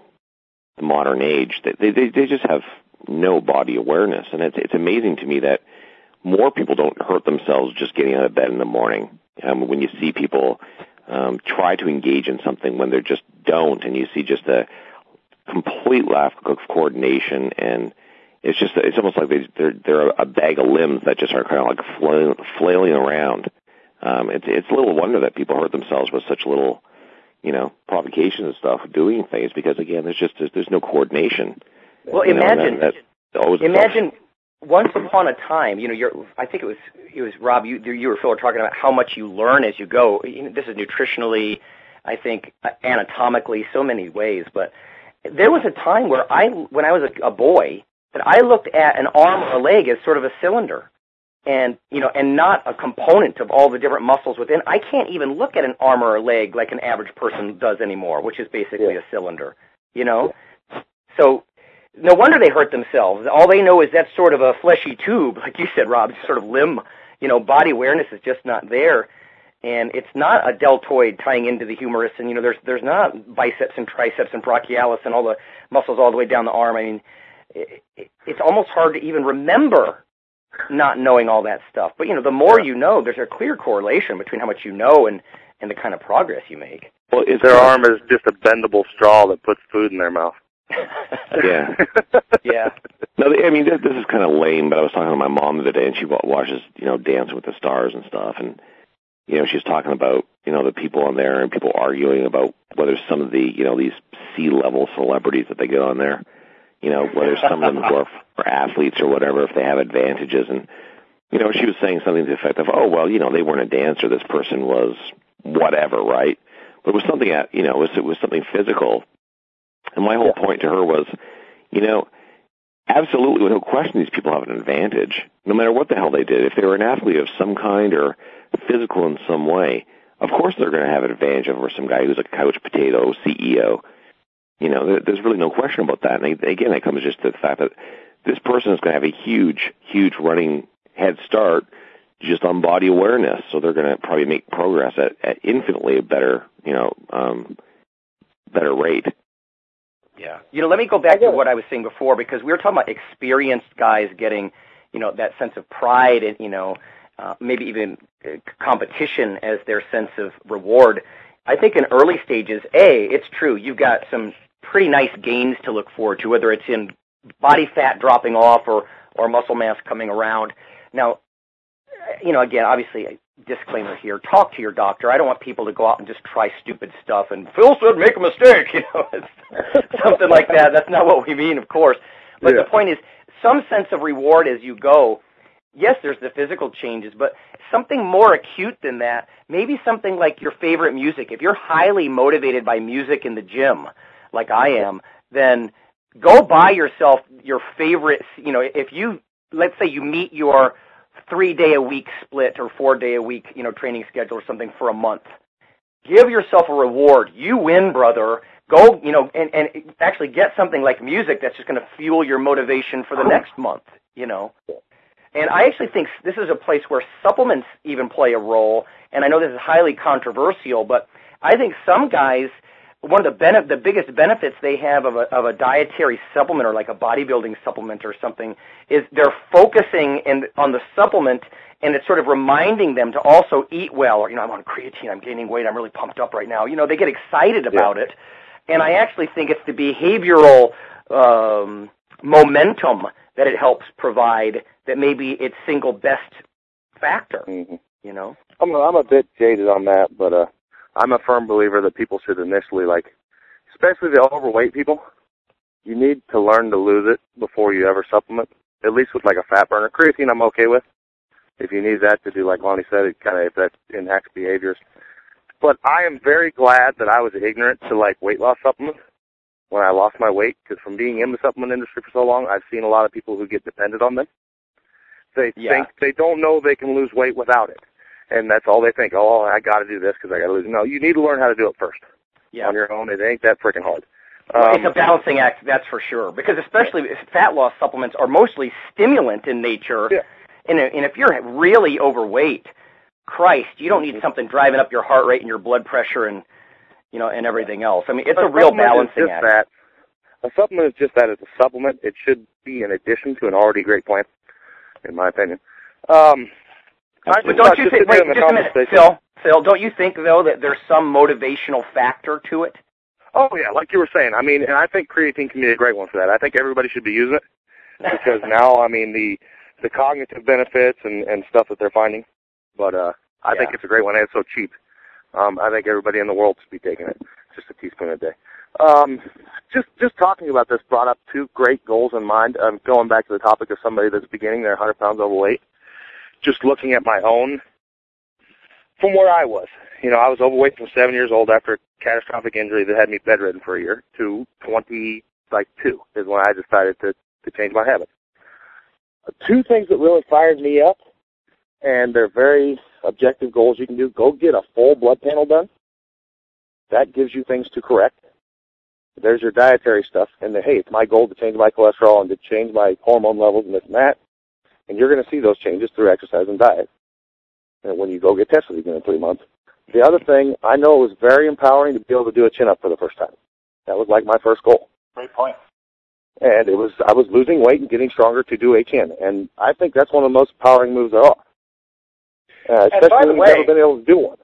the modern age, they they they just have no body awareness, and it's it's amazing to me that more people don't hurt themselves just getting out of bed in the morning. Um, when you see people um, try to engage in something when they just don't, and you see just a complete lack of coordination, and it's just it's almost like they, they're they're a bag of limbs that just are kind of like flailing, flailing around. Um, it's it's a little wonder that people hurt themselves with such little, you know, provocation and stuff, doing things because again, there's just there's, there's no coordination. Well, you imagine know, that, that imagine once upon a time, you know, you're, I think it was, it was Rob, you, you or Phil were talking about how much you learn as you go. You know, this is nutritionally, I think, uh, anatomically, so many ways. But there was a time where I, when I was a, a boy, that I looked at an arm or a leg as sort of a cylinder, and you know, and not a component of all the different muscles within. I can't even look at an arm or a leg like an average person does anymore, which is basically yeah. a cylinder. You know, so no wonder they hurt themselves. All they know is that sort of a fleshy tube, like you said, Rob, sort of limb. You know, body awareness is just not there, and it's not a deltoid tying into the humerus. And you know, there's there's not biceps and triceps and brachialis and all the muscles all the way down the arm. I mean, it, it, it's almost hard to even remember not knowing all that stuff. But you know, the more you know, there's a clear correlation between how much you know and and the kind of progress you make. Well, if their arm is just a bendable straw that puts food in their mouth yeah. yeah. No, I mean this, this is kind of lame, but I was talking to my mom the other day, and she watches, you know, Dancing with the Stars and stuff, and you know, she's talking about, you know, the people on there and people arguing about whether some of the, you know, these C-level celebrities that they get on there, you know, whether some of them are, are athletes or whatever, if they have advantages. And, you know, she was saying something to the effect of, oh, well, you know, they weren't a dancer. This person was whatever, right? But it was something, at, you know, it was, it was something physical. And my whole point to her was, you know, absolutely, no question, these people have an advantage, no matter what the hell they did. If they were an athlete of some kind or physical in some way, of course they're going to have an advantage over some guy who's a couch potato CEO. You know, there's really no question about that. And again, it comes just to the fact that this person is going to have a huge, huge running head start just on body awareness. So they're going to probably make progress at, at infinitely a better, you know, um, better rate. Yeah. You know, let me go back to what I was saying before because we were talking about experienced guys getting, you know, that sense of pride and, you know, uh, maybe even uh, competition as their sense of reward. I think in early stages, A, it's true, you've got some pretty nice gains to look forward to, whether it's in body fat dropping off or, or muscle mass coming around. Now, you know, again, obviously, disclaimer here, talk to your doctor. I don't want people to go out and just try stupid stuff and Phil said make a mistake, you know, something like that. That's not what we mean, of course. But yeah. the point is, some sense of reward as you go. Yes, there's the physical changes, but something more acute than that. Maybe something like your favorite music. If you're highly motivated by music in the gym, like I am, then go buy yourself your favorite. You know, if you let's say you meet your three day a week split or four day a week, you know, training schedule or something for a month. Give yourself a reward. You win, brother. Go, you know, and, and actually get something like music that's just going to fuel your motivation for the next month, you know. And I actually think this is a place where supplements even play a role. And I know this is highly controversial, but I think some guys – one of the benef- the biggest benefits they have of a of a dietary supplement or like a bodybuilding supplement or something is they're focusing in on the supplement and it's sort of reminding them to also eat well or you know I'm on creatine I'm gaining weight I'm really pumped up right now you know they get excited about yeah. it and I actually think it's the behavioral um, momentum that it helps provide that maybe its single best factor mm-hmm. you know I'm a, I'm a bit jaded on that but uh I'm a firm believer that people should initially like, especially the overweight people, you need to learn to lose it before you ever supplement. At least with like a fat burner. Creatine, I'm okay with. If you need that to do, like Lonnie said, it kind of if that enacts behaviors. But I am very glad that I was ignorant to like weight loss supplements when I lost my weight because from being in the supplement industry for so long, I've seen a lot of people who get dependent on them. They yeah. think they don't know they can lose weight without it and that's all they think. Oh, I got to do this because I got to lose. No, you need to learn how to do it first. Yeah. On your own, it ain't that freaking hard. Um, it's a balancing act, that's for sure. Because especially fat loss supplements are mostly stimulant in nature. Yeah. And, and if you're really overweight, Christ, you don't need mm-hmm. something driving up your heart rate and your blood pressure and you know and everything else. I mean, it's a, a real balancing act. That. A supplement is just that. It's a supplement. It should be in addition to an already great plan, in my opinion. Um, don't you think? Wait, just a minute, Phil. Phil, don't you think though that there's some motivational factor to it? Oh yeah, like you were saying. I mean, and I think creatine can be a great one for that. I think everybody should be using it because now, I mean, the the cognitive benefits and and stuff that they're finding. But uh, I yeah. think it's a great one. and It's so cheap. Um, I think everybody in the world should be taking it. Just a teaspoon a day. Um, just just talking about this brought up two great goals in mind. Um, going back to the topic of somebody that's beginning, they're 100 pounds overweight just looking at my own from where I was. You know, I was overweight from seven years old after a catastrophic injury that had me bedridden for a year to 20, like two is when I decided to, to change my habits. Uh, two things that really fired me up, and they're very objective goals you can do. Go get a full blood panel done. That gives you things to correct. There's your dietary stuff, and the, hey, it's my goal to change my cholesterol and to change my hormone levels and this and that. And you're going to see those changes through exercise and diet. And when you go get tested again in three months. The other thing, I know it was very empowering to be able to do a chin up for the first time. That was like my first goal. Great point. And it was, I was losing weight and getting stronger to do a chin. And I think that's one of the most empowering moves there are. Uh, especially when way, you've never been able to do one.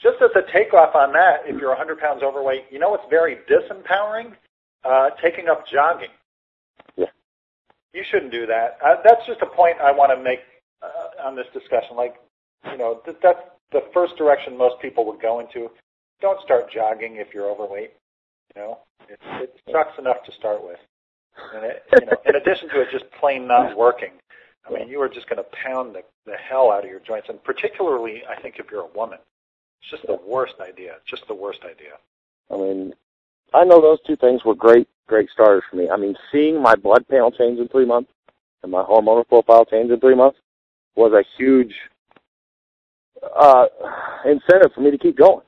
Just as a takeoff on that, if you're 100 pounds overweight, you know what's very disempowering? Uh, taking up jogging you shouldn't do that. Uh, that's just a point I want to make uh, on this discussion. Like, you know, th- that's the first direction most people would go into, don't start jogging if you're overweight. You know, it, it sucks enough to start with. And it, you know, in addition to it just plain not working, I mean, you are just going to pound the, the hell out of your joints, and particularly, I think, if you're a woman, it's just the worst idea. Just the worst idea. I mean, I know those two things were great, great starters for me. I mean, seeing my blood panel change in three months and my hormonal profile change in three months was a huge uh, incentive for me to keep going.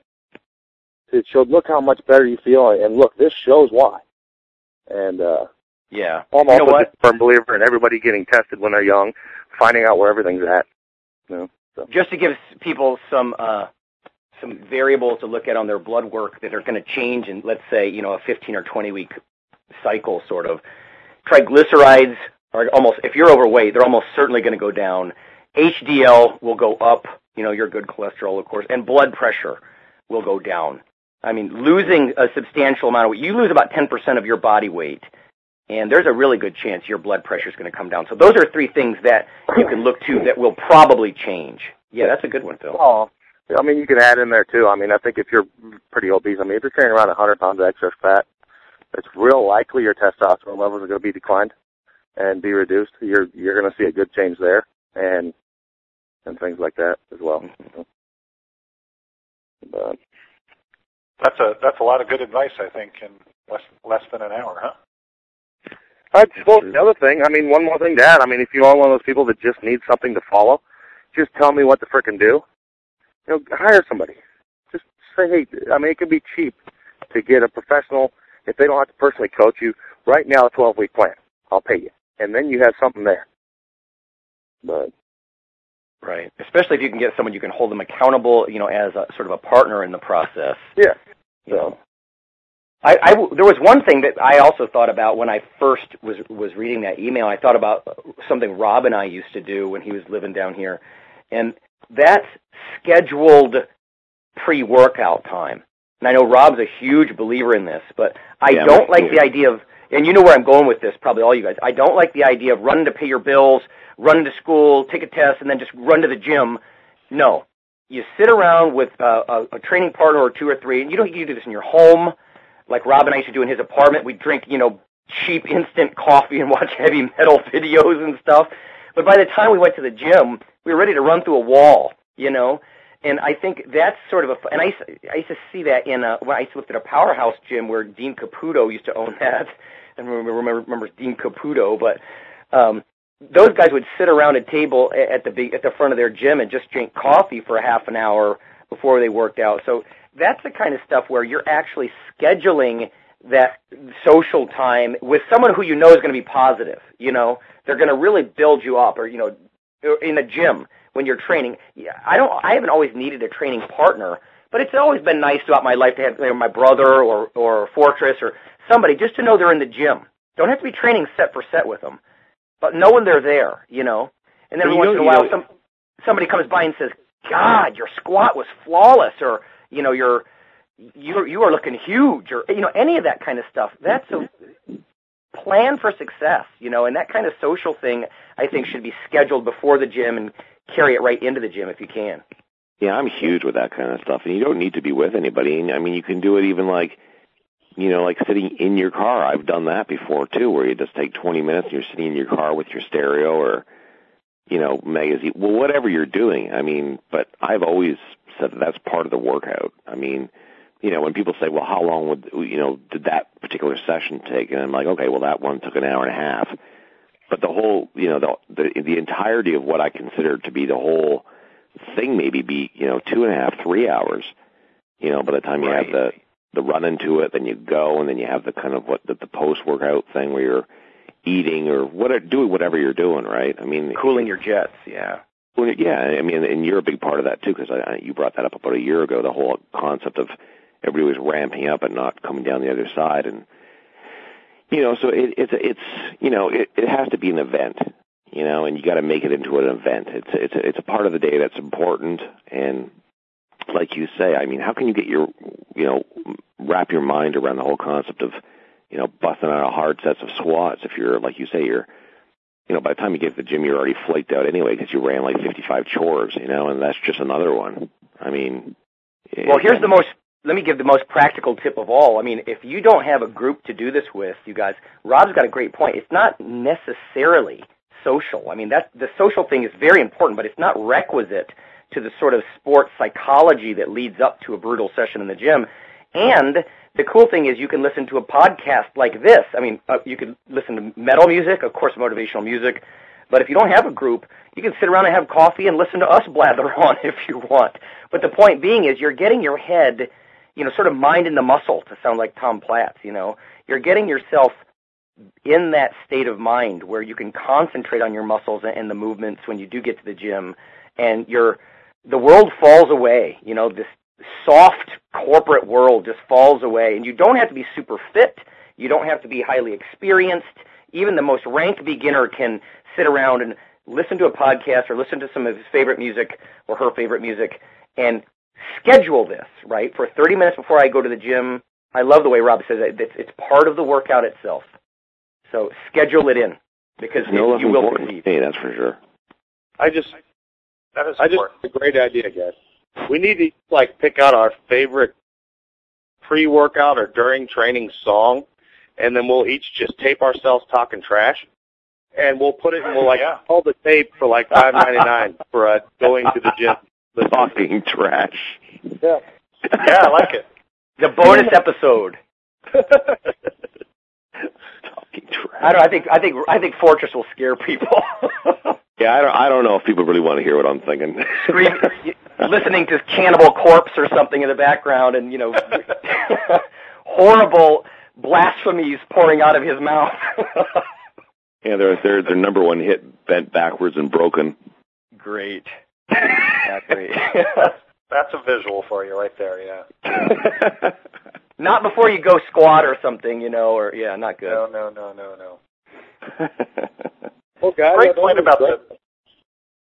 It showed, look how much better you feel, and look, this shows why. And uh, yeah, I'm you know what? a firm believer in everybody getting tested when they're young, finding out where everything's at. You know, so. just to give people some uh, some variables to look at on their blood work that are going to change in, let's say, you know, a 15 or 20 week cycle, sort of. Triglycerides are almost, if you're overweight, they're almost certainly going to go down. HDL will go up, you know, your good cholesterol, of course, and blood pressure will go down. I mean, losing a substantial amount of weight, you lose about 10% of your body weight, and there's a really good chance your blood pressure is going to come down. So those are three things that you can look to that will probably change. Yeah, that's a good one, Phil. Oh, I mean, you can add in there too. I mean, I think if you're pretty obese, I mean, if you're carrying around 100 pounds of excess fat, it's real likely your testosterone levels are going to be declined and be reduced. You're you're going to see a good change there, and and things like that as well. Mm-hmm. But That's a that's a lot of good advice, I think, in less less than an hour, huh? I suppose the other thing, I mean, one more thing to add. I mean, if you are one of those people that just need something to follow, just tell me what to frickin' do. You know, hire somebody. Just say, hey, I mean, it can be cheap to get a professional if they don't have to personally coach you. Right now, a 12 week plan. I'll pay you, and then you have something there. But Right. Especially if you can get someone you can hold them accountable, you know, as a sort of a partner in the process. yeah, You know. I, I w- there was one thing that I also thought about when I first was was reading that email. I thought about something Rob and I used to do when he was living down here, and that's scheduled pre-workout time. And I know Rob's a huge believer in this, but I Yeah, don't like the idea of. And you know where I'm going with this, probably all you guys. I don't like the idea of running to pay your bills, running to school, take a test, and then just run to the gym. No, you sit around with uh, a, a training partner or two or three, and you don't you do this in your home, like Rob and I used to do in his apartment. We'd drink, you know, cheap instant coffee and watch heavy metal videos and stuff. But by the time we went to the gym, we were ready to run through a wall, you know. And I think that's sort of a, and I I used to see that in a, when I used to look at a powerhouse gym where Dean Caputo used to own that. I remember, remember, remember Dean Caputo, but, um, those guys would sit around a table at the at the front of their gym and just drink coffee for a half an hour before they worked out. So that's the kind of stuff where you're actually scheduling that social time with someone who you know is going to be positive. You know, they're going to really build you up, or you know, in the gym when you're training. Yeah, I don't. I haven't always needed a training partner, but it's always been nice throughout my life to have you know, my brother or or Fortress or somebody just to know they're in the gym. Don't have to be training set for set with them, but knowing they're there. You know, and then every once in a while, know- some somebody comes by and says, "God, your squat was flawless," or you know, your you you are looking huge, or you know, any of that kind of stuff. That's a plan for success, you know, and that kind of social thing I think should be scheduled before the gym and carry it right into the gym if you can. Yeah, I'm huge with that kind of stuff, and you don't need to be with anybody. I mean, you can do it even like, you know, like sitting in your car. I've done that before too, where you just take 20 minutes and you're sitting in your car with your stereo or, you know, magazine. Well, whatever you're doing. I mean, but I've always said that that's part of the workout. I mean, you know, when people say, well, how long would, you know, did that particular session take? And I'm like, okay, well, that one took an hour and a half. But the whole, you know, the, the, the entirety of what I consider to be the whole thing maybe be, you know, two and a half, three hours. You know, by the time you have the, the run into it, then you go, and then you have the kind of what the, the post workout thing where you're eating or whatever, doing whatever you're doing, right? I mean, Cooling your jets, yeah. well, yeah, I mean, and you're a big part of that too, because you brought that up about a year ago. The whole concept of everybody was ramping up and not coming down the other side, and you know, so it, it's it's you know, it, it has to be an event, you know, and you got to make it into an event. It's it's it's a part of the day that's important, and like you say, I mean, how can you get your you know wrap your mind around the whole concept of you know busting out a hard sets of squats if you're like you say you're you know, by the time you get to the gym, you're already flaked out anyway because you ran like 55 chores, you know, and that's just another one. I mean, well, here's the most. Let me give the most practical tip of all. I mean, if you don't have a group to do this with, you guys, Rob's got a great point. It's not necessarily social. I mean, that the social thing is very important, but it's not requisite to the sort of sports psychology that leads up to a brutal session in the gym. And the cool thing is you can listen to a podcast like this. I mean, uh, you could listen to metal music, of course, motivational music. But if you don't have a group, you can sit around and have coffee and listen to us blather on if you want. But the point being is you're getting your head, you know, sort of mind in the muscle to sound like Tom Platz, you know. You're getting yourself in that state of mind where you can concentrate on your muscles and the movements when you do get to the gym and you're the world falls away. You know, this soft corporate world just falls away. And you don't have to be super fit. You don't have to be highly experienced. Even the most rank beginner can sit around and listen to a podcast or listen to some of his favorite music or her favorite music and schedule this, right? For 30 minutes before I go to the gym. I love the way Rob says it. It's, it's part of the workout itself. So schedule it in because no you will succeed. Hey, that's for sure. I just That is I just a great idea, guys. We need to like pick out our favorite pre-workout or during training song, and then we'll each just tape ourselves talking trash, and we'll put it and we'll like Yeah. hold the tape for like five ninety nine for uh, going to the gym. Talking trash. Yeah. Yeah, I like it. The bonus episode. Talking trash. I don't. I think. I think. I think Fortress will scare people. Yeah, I don't. I don't know if people really want to hear what I'm thinking. Scream, listening to Cannibal Corpse or something in the background, and you know, horrible blasphemies pouring out of his mouth. yeah, their their their number one hit bent backwards and broken. Great. Exactly. That's a visual for you right there. Yeah. not before you go squat or something, you know, or yeah, not good. No, no, no, no, no. Well, guys, Great point about regret- the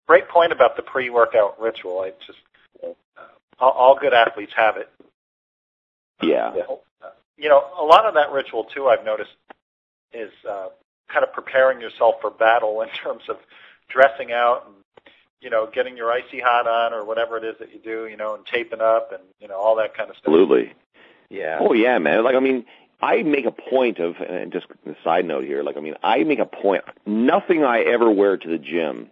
great point about the pre-workout ritual. I just uh, all, all good athletes have it. yeah. You know, a lot of that ritual too. I've noticed is uh, kind of preparing yourself for battle in terms of dressing out and you know getting your icy hot on or whatever it is that you do. You know, and taping up and you know all that kind of stuff. Absolutely. Yeah. Oh yeah, man. Like I mean, I make a point of, and just a side note here. Like I mean, I make a point. Nothing I ever wear to the gym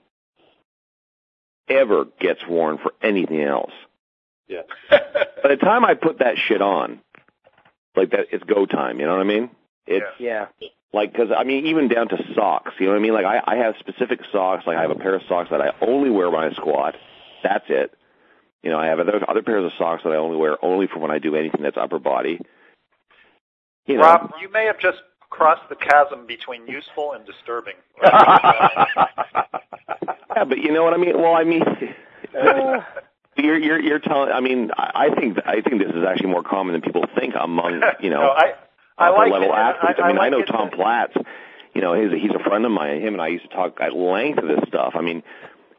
ever gets worn for anything else. Yeah. By the time I put that shit on, like that, it's go time. You know what I mean? It's Yeah. Like because I mean, even down to socks. You know what I mean? Like I, I have specific socks. Like I have a pair of socks that I only wear when I squat. That's it. You know, I have other other pairs of socks that I only wear only for when I do anything that's upper body. You know, Rob, you may have just crossed the chasm between useful and disturbing. yeah, but you know what I mean. Well, I mean, you're you're you're telling. I mean, I think I think this is actually more common than people think among you know no, I upper like level it. athletes. I, mean, I, like know it Tom Platz. You know, he's he's a friend of mine. Him and I used to talk at length of this stuff. I mean,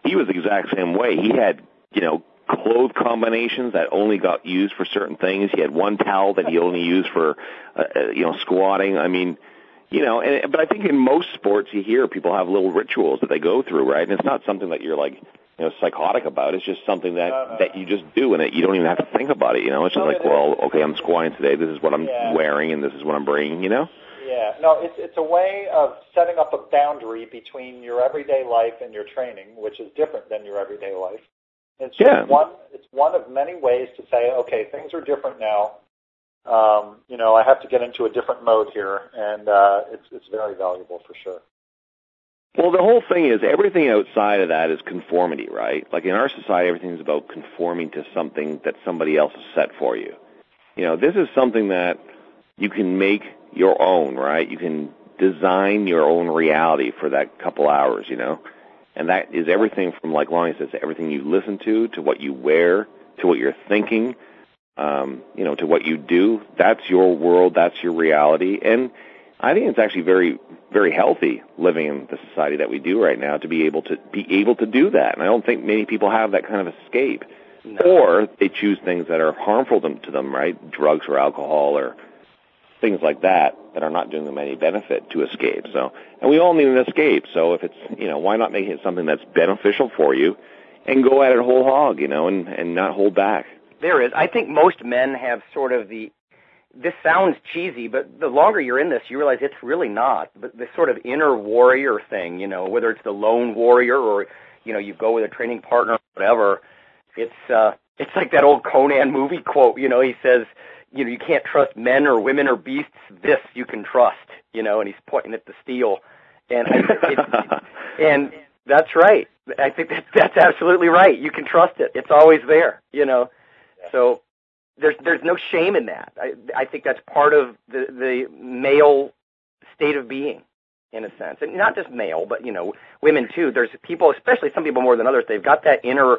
he was the exact same way. He had you know clothes combinations that only got used for certain things. He had one towel that he only used for uh, uh, you know squatting. I mean. You know, and but I think in most sports you hear people have little rituals that they go through, right? And it's not something that you're like, you know, psychotic about. It's just something that no, that you just do, and that you don't even have to think about it. You know, it's just No, like, it well, okay, I'm squatting today. This is what I'm Yeah. wearing, and this is what I'm bringing. You know. Yeah, no, it's it's a way of setting up a boundary between your everyday life and your training, which is different than your everyday life. It's just Yeah. one. It's one of many ways to say, okay, things are different now. Um, you know, I have to get into a different mode here, and uh, it's it's very valuable for sure. Well, the whole thing is everything outside of that is conformity, right? Like in our society, everything is about conforming to something that somebody else has set for you. You know, this is something that you can make your own, right? You can design your own reality for that couple hours, you know? And that is everything from, like Lonnie says, everything you listen to, to what you wear, to what you're thinking, um, you know, to what you do. That's your world. That's your reality. And I think it's actually very, very healthy living in the society that we do right now to be able to be able to do that. And I don't think many people have that kind of escape, or they choose things that are harmful them, to them, right? Drugs or alcohol or things like that that are not doing them any benefit to escape. So, and we all need an escape. So if it's, you know, why not make it something that's beneficial for you? and go at it whole hog, you know, and and not hold back. There is. I think most men have sort of the. This sounds cheesy, but the longer you're in this, you realize it's really not. But the sort of inner warrior thing, you know, whether it's the lone warrior or you know you go with a training partner, or whatever. It's uh, it's like that old Conan movie quote. You know, he says, you know, you can't trust men or women or beasts. This you can trust. You know, and he's pointing at the steel, and I, it, and that's right. I think that that's absolutely right. You can trust it. It's always there. You know, so there's there's no shame in that. I I think that's part of the the male state of being in a sense, and not just male, but you know, women too. There's people, especially some people more than others. They've got that inner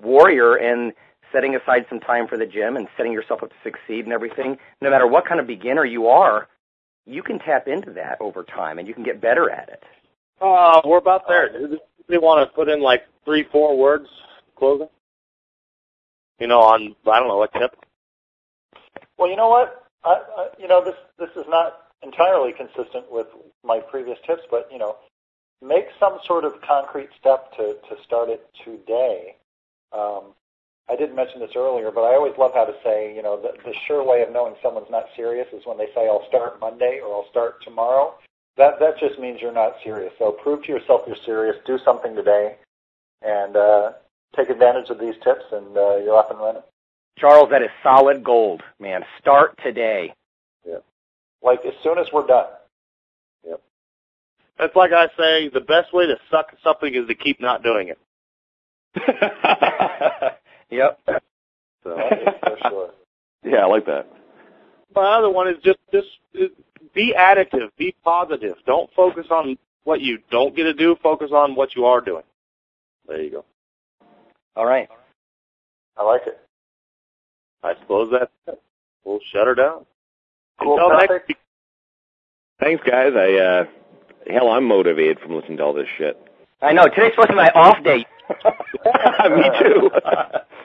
warrior and setting aside some time for the gym and setting yourself up to succeed and everything. No matter what kind of beginner you are, you can tap into that over time and you can get better at it. Uh, we're about there. Do they want to put in like three, four words closing? You know, on I don't know a tip. Well, you know what? I, I, you know, this this is not entirely consistent with my previous tips, but you know, make some sort of concrete step to to start it today. Um, I didn't mention this earlier, but I always love how to say, you know, the, the sure way of knowing someone's not serious is when they say, "I'll start Monday" or "I'll start tomorrow." That that just means you're not serious. So prove to yourself you're serious. Do something today, and uh, take advantage of these tips, and uh, you're off and running. Charles, that is solid gold, man. Start today. Yeah. Like as soon as we're done. Yep. That's like I say, the best way to suck something is to keep not doing it. yep. So for sure. Yeah, I like that. My other one is just just be additive, be positive. Don't focus on what you don't get to do. Focus on what you are doing. There you go. All right. I like it. I suppose that we'll shut her down. Cool. Until next week. Thanks, guys. I uh, hell, I'm motivated from listening to all this shit. I know. Today's supposed to be my off day. Me too.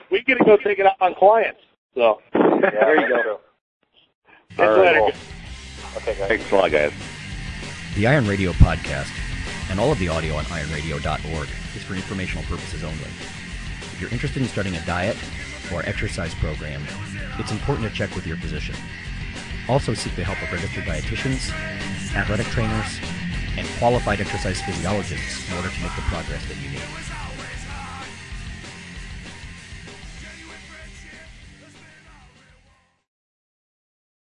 We get to go take it out on clients. So Yeah, There you go. true. catch All you right. later. Okay, guys. Thanks a lot, guys. The Iron Radio podcast and all of the audio on ironradio.org is for informational purposes only. If you're interested in starting a diet or exercise program, it's important to check with your physician. Also seek the help of registered dietitians, athletic trainers, and qualified exercise physiologists in order to make the progress that you need.